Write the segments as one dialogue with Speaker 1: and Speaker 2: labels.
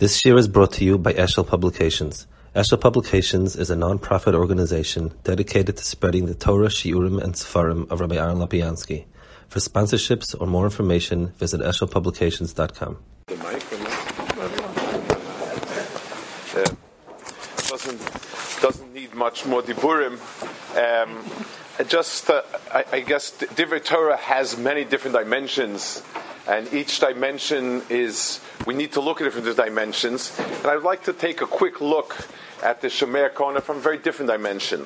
Speaker 1: This year is brought to you by Eshel Publications. Eshel Publications is a non-profit organization dedicated to spreading the Torah, Shiurim, and Sefarim of Rabbi Aaron Lapiansky. For sponsorships or more information, visit eshelpublications.com.
Speaker 2: The mic, the mic. Uh, doesn't doesn't need much more diburim. Um, just, uh, I, I guess, Divrei Torah has many different dimensions, and each dimension is we need to look at it from different dimensions. And I'd like to take a quick look at the Shomer Kona from a very different dimension.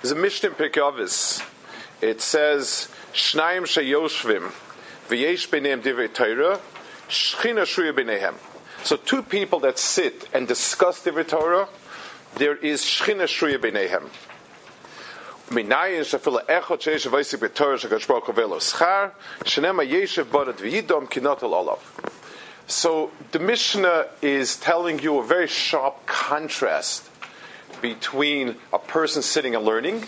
Speaker 2: There's a Mishnah in It says, "Shnayim sheyoshvim v'yesh b'neim divrei Torah, shchina shruya b'nehem." So two people that sit and discuss divrei Torah, there is shchina shruya b'nehem. Minayin shafila echot baruch hu velo schar, shenema barat v'yidom olav. So the Mishnah is telling you a very sharp contrast between a person sitting and learning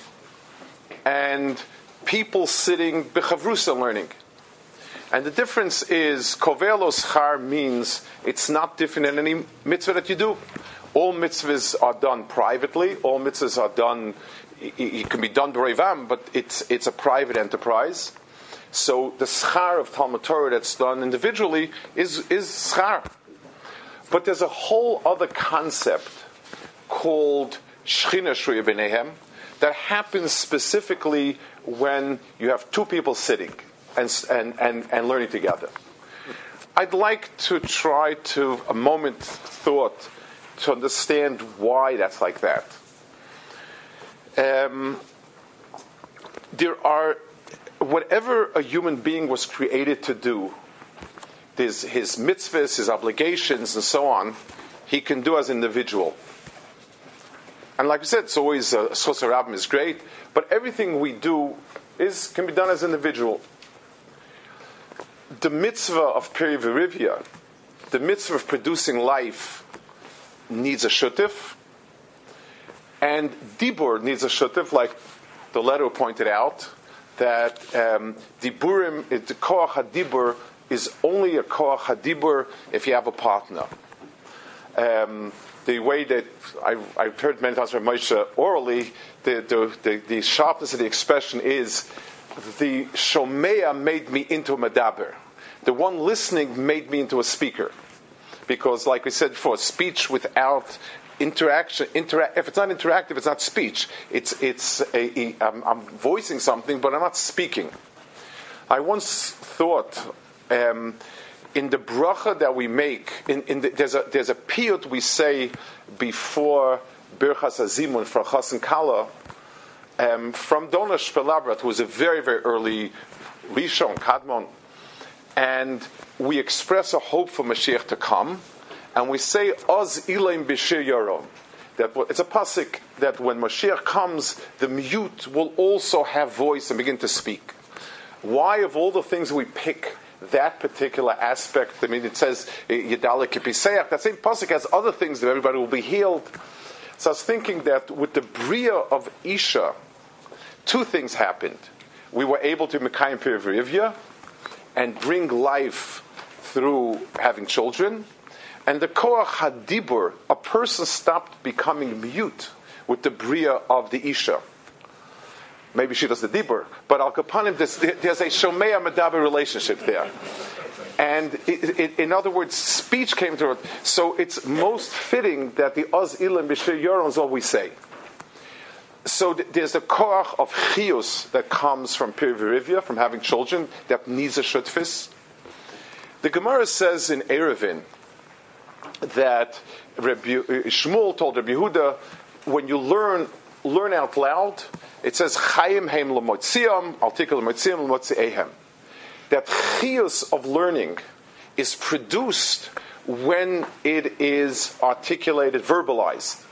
Speaker 2: and people sitting bechavrusa learning. And the difference is kovelos char means it's not different in any mitzvah that you do. All mitzvahs are done privately. All mitzvahs are done. It can be done by b'reivam, but it's it's a private enterprise. So the schar of Talmud Torah that's done individually is, is schar. But there's a whole other concept called Shechina B'nehem that happens specifically when you have two people sitting and, and, and, and learning together. I'd like to try to, a moment thought, to understand why that's like that. Um, there are whatever a human being was created to do, his, his mitzvahs, his obligations, and so on, he can do as an individual. And like I said, it's always a uh, Rabim is great, but everything we do is can be done as an individual. The mitzvah of Peri Verivia, the mitzvah of producing life, needs a shutif, and Dibur needs a shutif, like the letter pointed out that um, diburim, the koach hadibur is only a koach hadibur if you have a partner. Um, the way that I, have heard many times from Moshe orally, the, the, the, the, sharpness of the expression is the shomea made me into a medaber. The one listening made me into a speaker. Because, like we said before, speech without interaction. Intera- if it's not interactive, it's not speech. It's it's a, a, I'm, I'm voicing something, but I'm not speaking. I once thought. Um, in the bracha that we make, in, in the, there's a there's a piyut we say before Birchas Azimun for Chasen Kala um, from Dunash ben Labrat, who was a very very early Rishon Kadmon, and we express a hope for Mashiach to come and we say Oz Ilaim Bishir Yorom. That it's a pasuk that when Mashiach comes, the mute will also have voice and begin to speak. Why, of all the things we pick, that particular aspect? I mean, it says eh, Yedalek Kipiseach. That same pasuk has other things that everybody will be healed. So I was thinking that with the bria of Isha, two things happened. We were able to Mekayim Pirivya and bring life through having children, and the koach hadibur, a person stopped becoming mute with the bria of the isha. Maybe she does the dibur, but al kapanim there's, a shomea medaber relationship there. And it, it, in other words, speech came to her. So it's most fitting that the oz ilim b'shir yoron is all we say. So th- there's a koach of chius that comes from pirivirivia, from having children, that needs a shutfis. The Gemara says in Eruvin, that Rabbi, uh, Shmuel told Rabbi Yehuda, when you learn learn out loud, it says Chaim Heim Lemotziam, Altikal Lemotziam Lemotziahem. That chius of learning is produced when it is articulated, verbalized.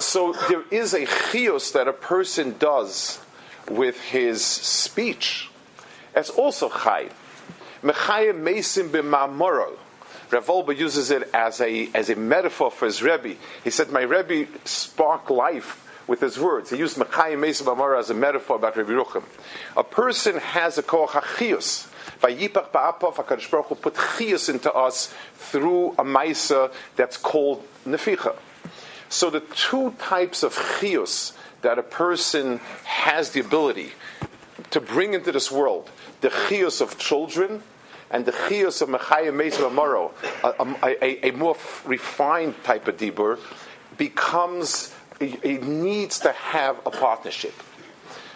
Speaker 2: So there is a chius that a person does with his speech. It's also chai. Mechayim mesim b'ma'moral. Rav Wolbe uses it as a, as a metaphor for his Rebbe. He said, My Rebbe sparked life with his words. He used Mechayim Mesa Bamara as a metaphor about Reb Yerucham. A person has a koach. By Yipach Ba'apov, HaKadosh Baruch Hu put chiyas into us through a maisa that's called neficha. So the two types of chiyus that a person has the ability to bring into this world, the chiyus of children and the chiyus of Mechayim Meisv Amaro, a, a, more refined type of dibur, becomes, it needs to have a partnership.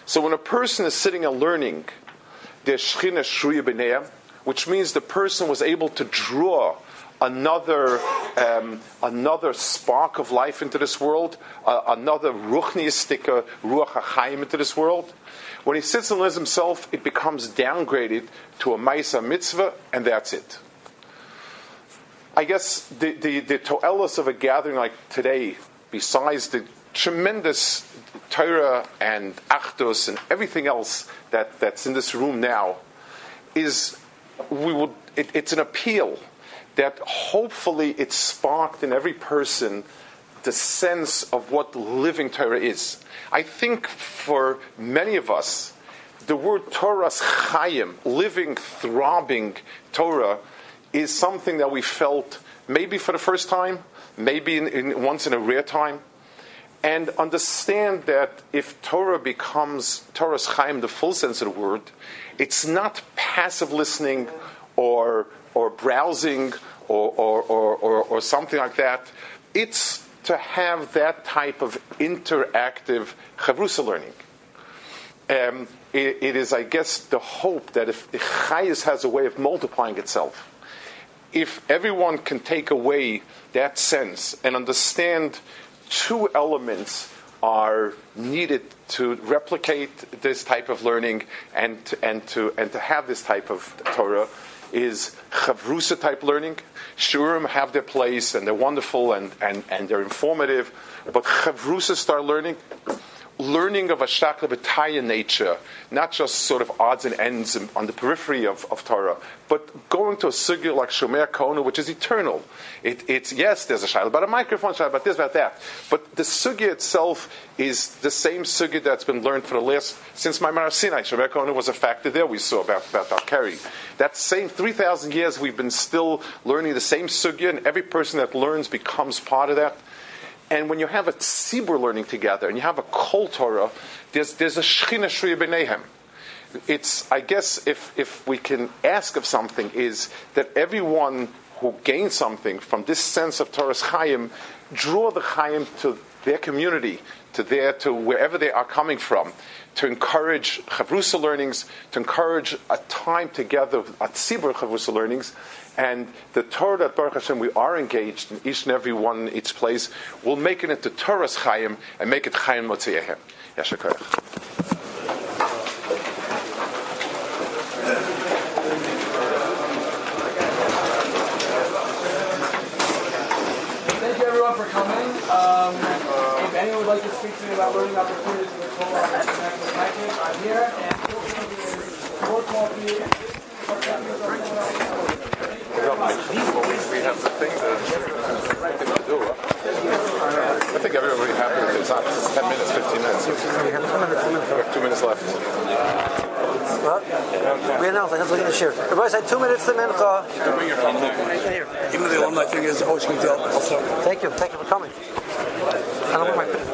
Speaker 2: So when a person is sitting and learning, the Shechina Shruya which means the person was able to draw another um, another spark of life into this world, uh, another ruchniistic ruach hachaim into this world. When he sits and learns himself, it becomes downgraded to a ma'isa mitzvah, and that's it. I guess the the, the toelos of a gathering like today, besides the tremendous Torah and Achdus and everything else that, that's in this room now, is we would it, it's an appeal that hopefully it sparked in every person the sense of what living Torah is. I think for many of us, the word Torah's chayim, living, throbbing Torah, is something that we felt maybe for the first time, maybe in, in, once in a rare time. And understand that if Torah becomes Torah's chayim, the full sense of the word, it's not passive listening or or browsing or, or, or, or, something like that. It's to have that type of interactive chavrusa learning. Um, it, it is, I guess, the hope that if, Chayas has a way of multiplying itself, if everyone can take away that sense and understand two elements are needed to replicate this type of learning and, and, to, and to have this type of Torah, is chavrusa type learning. Shurim have their place and they're wonderful and, and, and they're informative, but chavrusa start learning learning of a shakla nature, not just sort of odds and ends on the periphery of, of Torah, but going to a sugya like Shomer Kona, which is eternal. It, it's yes, there's a shayla about a microphone, shayla about this, about that, but the sugya itself is the same sugya that's been learned for the last since Maimar Sinai. Shomer Kona was a factor there. We saw about about Al That same three thousand years, we've been still learning the same sugya, and every person that learns becomes part of that. And when you have a tzibur learning together and you have a kol Torah, there's, there's a shechina shriya b'nehem. It's, I guess, if, if we can ask of something, is that everyone who gains something from this sense of Torah's chayim, draw the chayim to their community, to their, to wherever they are coming from, to encourage chavrusa learnings, to encourage a time together, a tzibur chavrusa learnings, and the Torah that Baruch Hashem we are engaged in each and every one in each place will make it into Torah's Chaim and make it Chaim Motzeyehem. Yashakar.
Speaker 3: Thank you everyone for coming. Um, anyone would like to speak to me about learning opportunities in the Torah, I'm here and more coffee
Speaker 2: we have the thing to, thing to do. I think everyone will be happy with it. It's not 10 minutes, 15 minutes. We have two minutes, We have two minutes left.
Speaker 4: What? We announced, I have to look at the share. Everybody said two minutes to mincha. Even the alumni thing is oh, Osh also. Thank you, thank you for coming. I don't want my